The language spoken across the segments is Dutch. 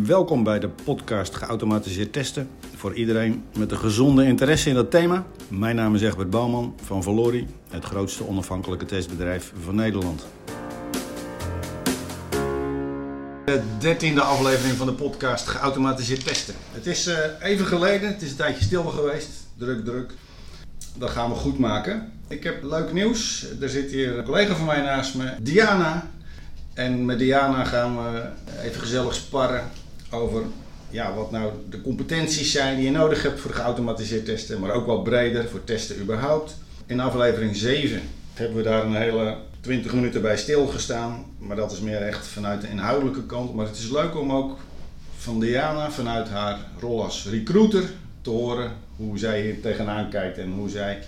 Welkom bij de podcast Geautomatiseerd Testen. Voor iedereen met een gezonde interesse in dat thema. Mijn naam is Egbert Bouwman van Valori, het grootste onafhankelijke testbedrijf van Nederland. De dertiende aflevering van de podcast Geautomatiseerd Testen. Het is uh, even geleden, het is een tijdje stil geweest. Druk, druk. Dat gaan we goed maken. Ik heb leuk nieuws. Er zit hier een collega van mij naast me, Diana. En met Diana gaan we even gezellig sparren over ja, wat nou de competenties zijn die je nodig hebt voor geautomatiseerd testen, maar ook wat breder voor testen überhaupt. In aflevering 7 hebben we daar een hele 20 minuten bij stilgestaan, maar dat is meer echt vanuit de inhoudelijke kant. Maar het is leuk om ook van Diana, vanuit haar rol als recruiter, te horen hoe zij hier tegenaan kijkt en hoe zij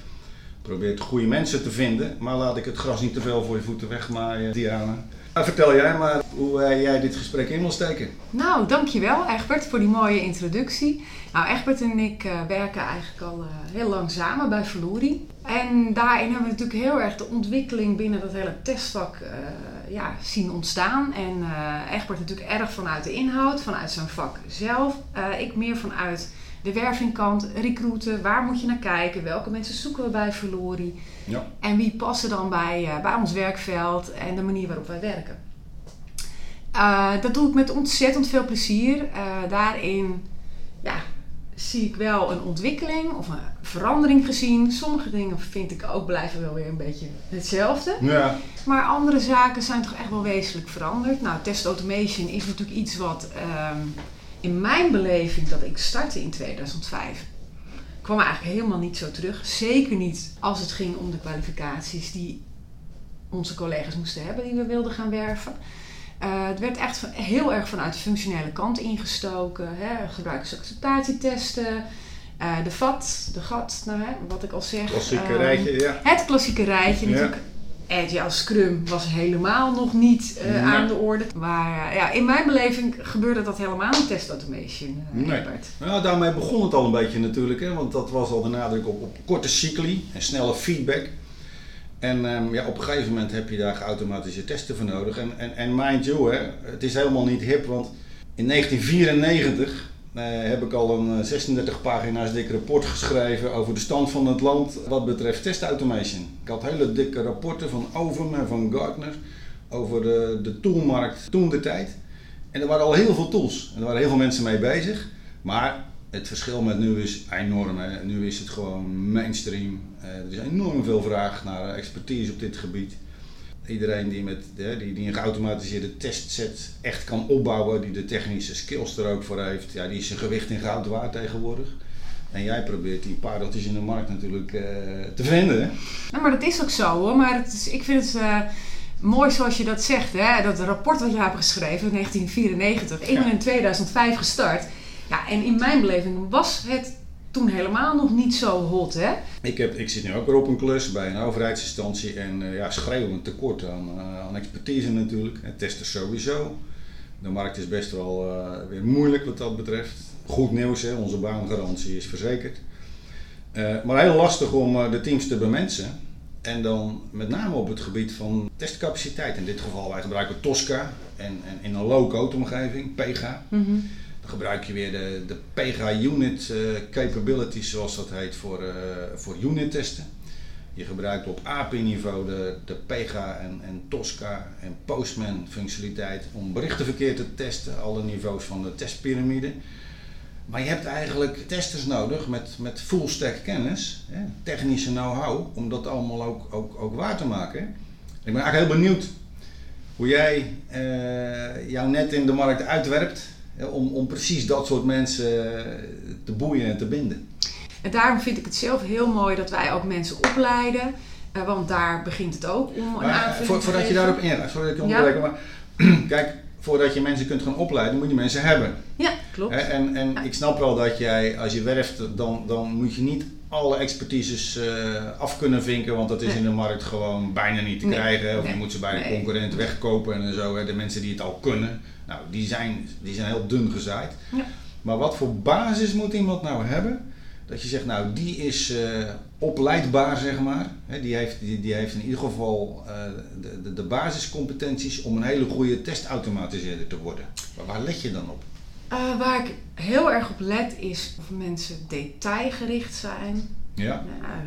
probeert goede mensen te vinden. Maar laat ik het gras niet te veel voor je voeten wegmaaien, Diana. Nou, vertel jij maar hoe uh, jij dit gesprek in wil steken. Nou, dankjewel Egbert voor die mooie introductie. Nou, Egbert en ik uh, werken eigenlijk al uh, heel lang samen bij Valori. En daarin hebben we natuurlijk heel erg de ontwikkeling binnen dat hele testvak ja, zien ontstaan. En Egbert natuurlijk erg vanuit de inhoud, vanuit zijn vak zelf. ik meer vanuit de wervingkant, recruiten, waar moet je naar kijken, welke mensen zoeken we bij Verlori ja. en wie passen dan bij, uh, bij ons werkveld en de manier waarop wij werken. Uh, dat doe ik met ontzettend veel plezier. Uh, daarin ja, zie ik wel een ontwikkeling of een verandering gezien. Sommige dingen vind ik ook blijven wel weer een beetje hetzelfde. Ja. Maar andere zaken zijn toch echt wel wezenlijk veranderd. Nou, test automation is natuurlijk iets wat um, in mijn beleving dat ik startte in 2005 kwam eigenlijk helemaal niet zo terug. Zeker niet als het ging om de kwalificaties die onze collega's moesten hebben die we wilden gaan werven. Uh, het werd echt heel erg vanuit de functionele kant ingestoken. Hè? Gebruikersacceptatietesten, uh, de VAT, de GAT, nou, hè, wat ik al zeg. Klassieke um, rijtje, ja. Het klassieke rijtje ja. natuurlijk. Agile Scrum was helemaal nog niet uh, nee. aan de orde. Maar uh, ja, in mijn beleving gebeurde dat helemaal in test automation, uh, nee. Nou, daarmee begon het al een beetje natuurlijk, hè, want dat was al de nadruk op, op korte cycli en snelle feedback. En um, ja, op een gegeven moment heb je daar geautomatiseerde testen voor nodig. En, en, en mind you, hè, het is helemaal niet hip, want in 1994 uh, heb ik al een 36 pagina's dik rapport geschreven over de stand van het land wat betreft testautomation. Ik had hele dikke rapporten van Ovum en van Gartner over de, de toolmarkt toen de tijd. En er waren al heel veel tools en er waren heel veel mensen mee bezig. Maar het verschil met nu is enorm. Nu is het gewoon mainstream. Uh, er is enorm veel vraag naar expertise op dit gebied iedereen die, met, die, die een geautomatiseerde testset echt kan opbouwen, die de technische skills er ook voor heeft, ja, die is zijn gewicht in goud waard tegenwoordig. En jij probeert die pareltjes in de markt natuurlijk uh, te vinden. Hè? Nou, maar dat is ook zo hoor. Maar het is, ik vind het uh, mooi zoals je dat zegt. Hè? Dat rapport wat je hebt geschreven in 1994, ik ben in 2005 gestart. Ja, en in mijn beleving was het toen helemaal nog niet zo hot, hè? Ik, heb, ik zit nu ook weer op een klus bij een overheidsinstantie en uh, ja, schreeuwend tekort aan, uh, aan expertise natuurlijk. En testen sowieso. De markt is best wel uh, weer moeilijk wat dat betreft. Goed nieuws, hè? onze baangarantie is verzekerd. maar heel lastig om de teams te bemensen. En dan met name op het gebied van testcapaciteit. In dit geval, wij gebruiken Tosca en, en in een low-code omgeving, PEGA. Mm -hmm. Gebruik je weer de, de PEGA unit uh, capabilities, zoals dat heet, voor, uh, voor unit testen. Je gebruikt op API-niveau de, de PEGA en, en Tosca en Postman functionaliteit om berichtenverkeer te testen, alle niveaus van de testpyramide. Maar je hebt eigenlijk testers nodig met, met full stack kennis, hè, technische know-how, om dat allemaal ook, ook, ook waar te maken. Ik ben eigenlijk heel benieuwd hoe jij uh, jouw net in de markt uitwerpt om, om precies dat soort mensen eh, te boeien en te binden. En daarom vind ik het zelf heel mooi dat wij ook mensen opleiden. Uh, want daar begint het ook om een aanvulling voor, Voordat je daarop ingaat, sorry dat ik maar kijk, voordat je mensen kunt gaan opleiden, moet je mensen hebben. Ja, klopt. En, en ja. ik snap wel dat jij, als je werft, dan, dan moet je niet alle expertises uh, af kunnen vinken, want dat is in de markt gewoon bijna niet te nee. krijgen. Of nee. je moet ze bij een concurrent wegkopen en zo. Hè. De mensen die het al kunnen, nou, die zijn, die zijn heel dun gezaaid. Ja. Maar wat voor basis moet iemand nou hebben? Dat je zegt, nou, die is uh, opleidbaar, zeg maar. He, die, heeft, die, die heeft in ieder geval uh, de, de, de, basiscompetenties om een hele goede testautomatiseerder te worden. Maar waar let je dan op? Uh, waar ik heel erg op let is of mensen detailgericht zijn. Ja. Nou,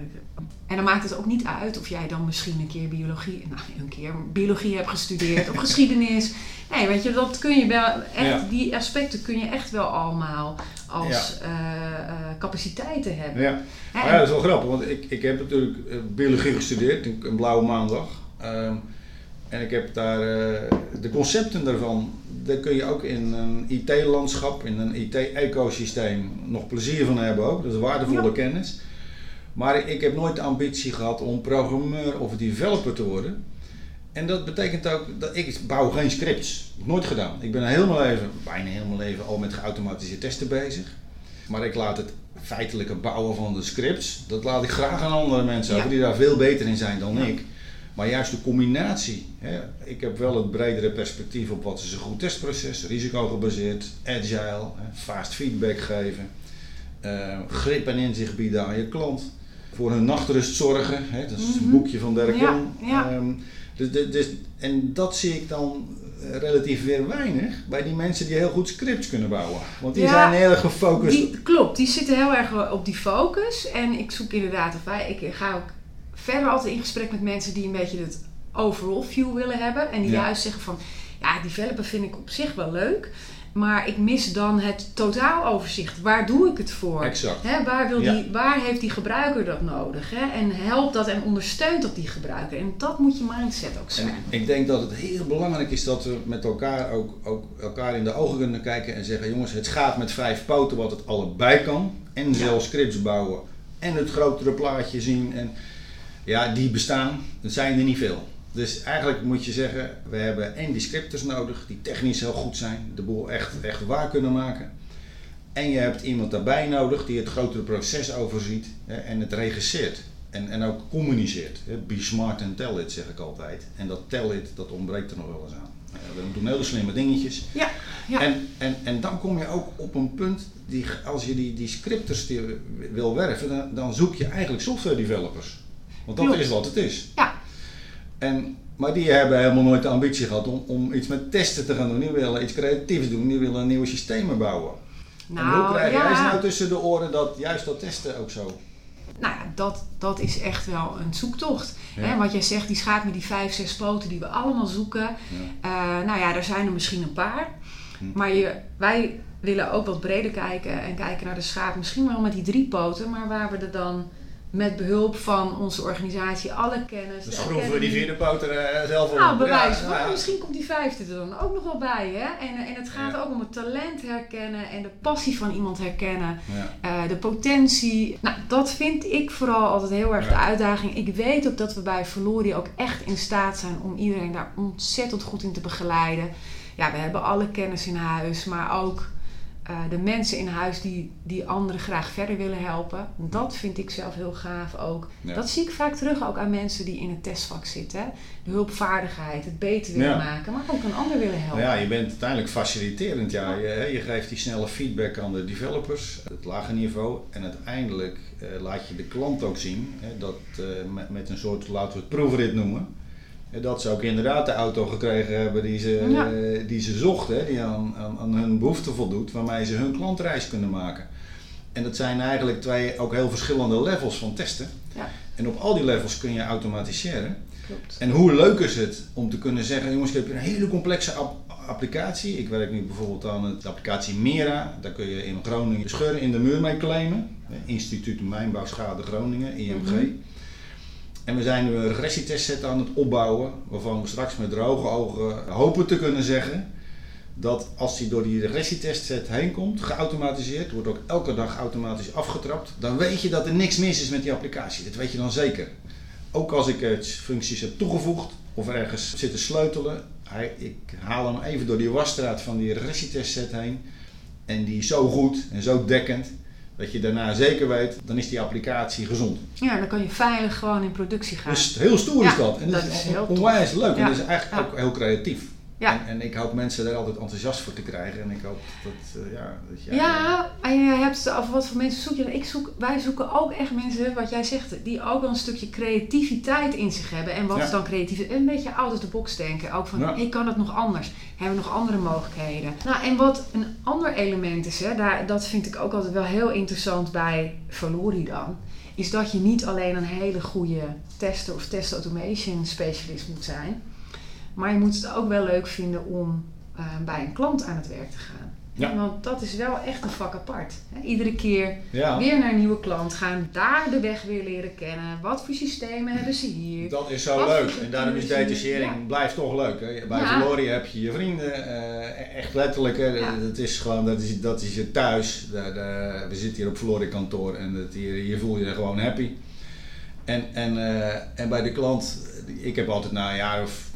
en dan maakt het ook niet uit of jij dan misschien een keer biologie, nou een keer biologie hebt gestudeerd of geschiedenis. Nee, weet je, dat kun je wel, echt, die aspecten kun je echt wel allemaal als ja. uh, capaciteiten hebben. Ja. Maar ja, dat is wel grappig, want ik, ik heb natuurlijk biologie gestudeerd, een, blauwe maandag. Um, en ik heb daar de concepten daarvan, daar kun je ook in een IT-landschap, in een IT-ecosysteem nog plezier van hebben ook. Dat is waardevolle kennis. Maar ik heb nooit de ambitie gehad om programmeur of developer te worden. En dat betekent ook dat ik bouw geen scripts. Nooit gedaan. Ik ben heel mijn leven, bijna heel mijn leven, al met geautomatiseerde testen bezig. Maar ik laat het feitelijke bouwen van de scripts, dat laat ik graag aan andere mensen over die daar veel beter in zijn dan ik. Maar juist de combinatie. Hè, ik heb wel het bredere perspectief op wat is een goed testproces, risicogebaseerd, agile, fast feedback geven, uh, grip en inzicht bieden aan je klant voor hun nachtrust zorgen. Hè? Dat is mm een boekje van Dirk ja, ja. Ehm, dus, dus, en dat zie ik dan eh, relatief weer weinig bij die mensen die heel goed scripts kunnen bouwen. Want die zijn heel erg gefocust. Die, klopt, die zitten heel erg op die focus. En ik zoek inderdaad, of wij, ik ga ook verder altijd in gesprek met mensen die een beetje het overall view willen hebben. En die juist zeggen van, ja, developer vind ik op zich wel leuk. Maar ik mis dan het totaaloverzicht. Waar doe ik het voor? Exact. waar, wil die, waar heeft die gebruiker dat nodig? En helpt dat en ondersteunt dat die gebruiker? En dat moet je mindset ook zijn. ik denk dat het heel belangrijk is dat we met elkaar ook, ook elkaar in de ogen kunnen kijken en zeggen: jongens, het gaat met vijf poten wat het allebei kan. En zelfs scripts bouwen. En het grotere plaatje zien. En ja, die bestaan. Er zijn er niet veel. Dus eigenlijk moet je zeggen, we hebben en die scripters nodig die technisch heel goed zijn, de boel echt, echt waar kunnen maken. En je hebt iemand daarbij nodig die het grotere proces overziet hè, en het regisseert. En, en ook communiceert. Hè. Be smart and tell it, zeg ik altijd. En dat tell it, dat ontbreekt er nog wel eens aan. We doen hele slimme dingetjes. Ja, ja. En, en, en dan kom je ook op een punt, die, als je die, die scripters die wil werven, dan, dan zoek je eigenlijk software developers. Want dat is wat het is. Ja. En, maar die hebben helemaal nooit de ambitie gehad om, om iets met testen te gaan doen. Die willen iets creatiefs doen, die willen nieuwe systemen bouwen. Nou, en hoe krijg jij ja. nou tussen de oren dat juist dat testen ook zo? Nou ja, dat, dat is echt wel een zoektocht. Hè? Wat jij zegt, die schaap met die vijf, zes poten die we allemaal zoeken. Ja. Uh, nou ja, er zijn er misschien een paar. Hm. Maar je, wij willen ook wat breder kijken en kijken naar de schaap. Misschien wel met die drie poten, maar waar we er dan met behulp van onze organisatie alle kennis. Dus schroeven we die vierde uh, zelf op. Nou, bewijs. Ja, Misschien komt die vijfde er dan ook nog wel bij. Hè? En, en het gaat ook om het talent herkennen en de passie van iemand herkennen. Uh, de potentie. Nou, dat vind ik vooral altijd heel erg de uitdaging. Ik weet ook dat we bij Verlorie ook echt in staat zijn om iedereen daar ontzettend goed in te begeleiden. Ja, we hebben alle kennis in huis, maar ook uh, de mensen in huis die, die anderen graag verder willen helpen. Dat vind ik zelf heel gaaf ook. Dat zie ik vaak terug ook aan mensen die in het testvak zitten. De hulpvaardigheid, het beter willen maken, maar ook een ander willen helpen. Ja, je bent uiteindelijk faciliterend. Ja. Je, je, geeft die snelle feedback aan de developers, het lage niveau. En uiteindelijk uh, laat je de klant ook zien hè, dat uh, met, met een soort, laten we het proefrit noemen dat ze ook inderdaad de auto gekregen hebben die ze, eh, die ze zochten, die aan, aan, aan, hun behoeften voldoet, waarmee ze hun klantreis kunnen maken. En dat zijn eigenlijk twee ook heel verschillende levels van testen. Ja. En op al die levels kun je automatiseren. Klopt. En hoe leuk is het om te kunnen zeggen, jongens, ik heb een hele complexe applicatie. Ik werk nu bijvoorbeeld aan de applicatie Mera. Daar kun je in Groningen scheuren in de muur mee claimen. Instituut Mijnbouwschade Groningen, IMG. Mhm. En we zijn een regressietestset aan het opbouwen, waarvan we straks met droge ogen hopen te kunnen zeggen dat als hij door die regressietestset heen komt, geautomatiseerd, wordt ook elke dag automatisch afgetrapt, dan weet je dat er niks mis is met die applicatie. Dat weet je dan zeker. Ook als ik functies heb toegevoegd of ergens zit te sleutelen, ik haal hem even door die wasstraat van die regressietestset heen en die is zo goed en zo dekkend dat je daarna zeker weet, dan is die applicatie gezond. Ja, dan kan je veilig gewoon in productie gaan. Dus heel stoer is dat. En dat, is, onwijs leuk. En dat is eigenlijk ook heel creatief. Ja. En, en ik hoop mensen daar altijd enthousiast voor te krijgen. En ik hoop dat, uh, ja, dat jij... Ja, en je hebt het over wat voor mensen zoek je. Ik zoek, wij zoeken ook echt mensen, wat jij zegt, die ook wel een stukje creativiteit in zich hebben. En wat Ja. is dan creatief? Een beetje out of the box denken. Ook van, Ja. ik kan het nog anders. Hebben we nog andere mogelijkheden? Nou, en wat een ander element is, hè, daar, dat vind ik ook altijd wel heel interessant bij Valori dan. Is dat je niet alleen een hele goede tester of test automation specialist moet zijn. Maar je moet het ook wel leuk vinden om eh, bij een klant aan het werk te gaan. Ja. Want dat is wel echt een vak apart. Iedere keer Ja, weer naar een nieuwe klant gaan, daar de weg weer leren kennen. Wat voor systemen hebben ze hier? dat is zo Wat leuk. En daarom is detachering Ja. blijft toch leuk. Hè? Bij Ja. Valori heb je je vrienden. eh, echt letterlijk. Hè? Dat is gewoon, dat is, dat is je thuis. Daar, daar- we zitten hier op Valori kantoor en dat hier, hier voel je je gewoon happy. En, en, eh, en bij de klant, ik heb altijd na een jaar of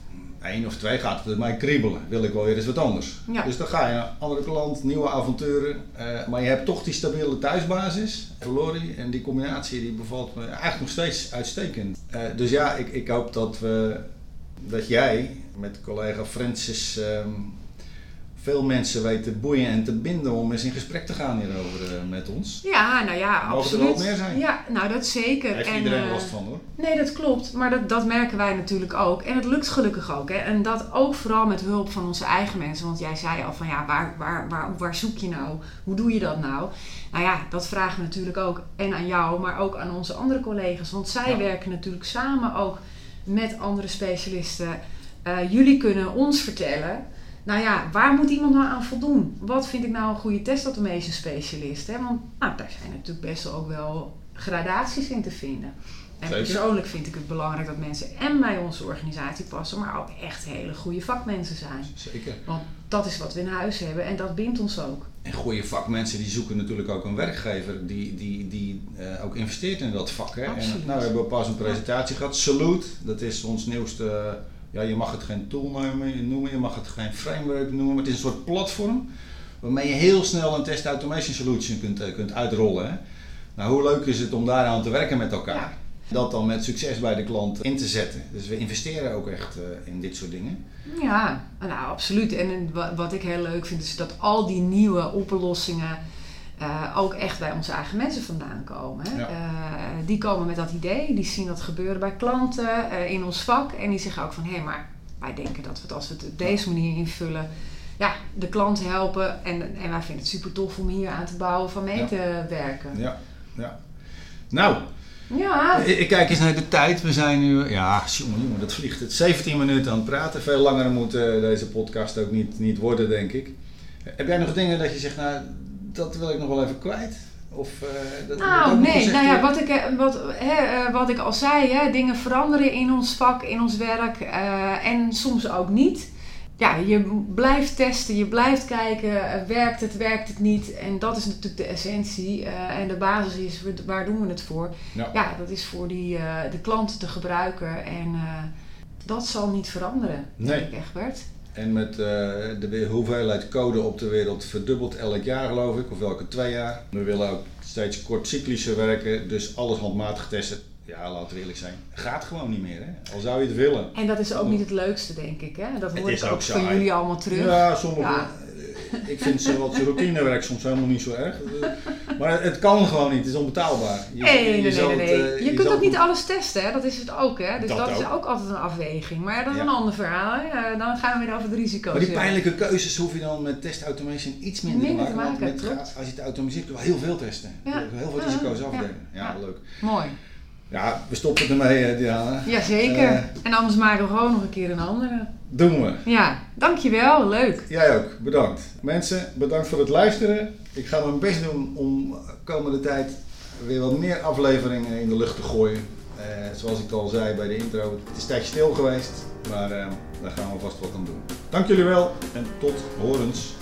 één of twee gaat het mij kriebelen. Wil ik wel weer eens wat anders. Ja. Dus dan ga je naar een andere klant, nieuwe avonturen. eh, maar je hebt toch die stabiele thuisbasis, Valori. En die combinatie die bevalt me eigenlijk nog steeds uitstekend. Eh, dus ja, ik, ik hoop dat, we, dat jij met collega Francis ehm, veel mensen weet te boeien en te binden om eens in gesprek te gaan hierover eh, met ons. Ja, nou ja, Mogen er absoluut. wel meer zijn? Ja, nou dat zeker. Daar heeft En, iedereen eh, last van hoor. Nee, dat klopt. Maar dat, dat merken wij natuurlijk ook. En het lukt gelukkig ook. Hè. En dat ook vooral met hulp van onze eigen mensen. Want jij zei al van ja, waar, waar, waar, waar zoek je nou? Hoe doe je dat nou? Nou ja, dat vragen we natuurlijk ook. En aan jou, maar ook aan onze andere collega's. Want zij Ja. werken natuurlijk samen ook met andere specialisten. Eh, jullie kunnen ons vertellen. Nou ja, waar moet iemand nou aan voldoen? Wat vind ik nou een goede test automation specialist? Hè? Want nou, daar zijn natuurlijk best wel ook wel gradaties in te vinden. En Zeker. persoonlijk vind ik het belangrijk dat mensen en bij onze organisatie passen, maar ook echt hele goede vakmensen zijn. Zeker. Want dat is wat we in huis hebben en dat bindt ons ook. En goede vakmensen die zoeken natuurlijk ook een werkgever die, die, die eh, ook investeert in dat vak. Hè? En, Absoluut. nou, we hebben pas een presentatie gehad. Salute, dat is ons nieuwste. Ja, je mag het geen tool noemen, je mag het geen framework noemen, maar het is een soort platform waarmee je heel snel een test automation solution kunt, eh, kunt uitrollen. Hè? Nou, hoe leuk is het om daaraan te werken met elkaar? Ja. Dat dan met succes bij de klant in te zetten. Dus we investeren ook echt eh, in dit soort dingen. Ja, nou absoluut. En wa- wat ik heel leuk vind is dat al die nieuwe oplossingen eh, ook echt bij onze eigen mensen vandaan komen. Ja. Eh, die komen met dat idee, die zien dat gebeuren bij klanten eh, in ons vak en die zeggen ook van hé, maar wij denken dat we het als we het op deze manier invullen, ja, de klant helpen en, en wij vinden het super tof om hier aan te bouwen van mee Ja. te werken. Ja, ja. Nou, Ja, Ik kijk eens naar de tijd. We zijn nu, ja, jongen, jongen, dat vliegt het. 17 minuten aan het praten. Veel langer moet deze podcast ook niet, niet worden, denk ik. Heb jij nog dingen dat je zegt, nou, dat wil ik nog wel even kwijt? Of, eh, dat Nou, nee. Nou ja, wat ik, eh, wat, hè, eh, wat ik al zei, hè, dingen veranderen in ons vak, in ons werk en soms ook niet. Ja, je blijft testen, je blijft kijken, werkt het, werkt het niet. En dat is natuurlijk de essentie en de basis is, waar doen we het voor? Ja. Ja, dat is voor die, de klant, de gebruiker en dat zal niet veranderen, Nee. denk ik Egbert. En met eh, de hoeveelheid code op de wereld verdubbelt elk jaar, geloof ik, of elke twee jaar. We willen ook steeds kortcyclischer werken, dus alles handmatig testen. Ja, laten we eerlijk zijn, gaat gewoon niet meer. Hè? Al zou je het willen. En dat is ook niet het leukste, denk ik. Hè? Dat hoor ik ook ook van jullie allemaal terug. Ja, sommige. Ja. Ik vind ze wat routinewerk soms helemaal niet zo erg. Maar het kan gewoon niet, het is onbetaalbaar. Je- Nee, nee, je nee, nee. nee. eh, je kunt ook niet alles testen, hè? dat is het ook. Hè? Dus Dat dat, is ook. altijd een afweging. Maar dat is Ja. een ander verhaal. Hè? Dan gaan we weer over de risico's. Maar die pijnlijke keuzes hoef je dan met test automation iets minder, Minder te te maken. met, klopt. als je het automatiseert kun je wel heel veel testen. Ja. Heel veel risico's. Ja, Ja. leuk. Mooi. Ja, we stoppen ermee, eh, Diana. Jazeker. Eh. en anders maken we gewoon nog een keer een andere. Doen we. Ja, dankjewel. Leuk. Jij ook, bedankt. Mensen, bedankt voor het luisteren. Ik ga mijn best doen om komende tijd weer wat meer afleveringen in de lucht te gooien. Eh, zoals ik al zei bij de intro, het is tijdje stil geweest, maar daar gaan we vast wat aan doen. Dank jullie wel en tot horens.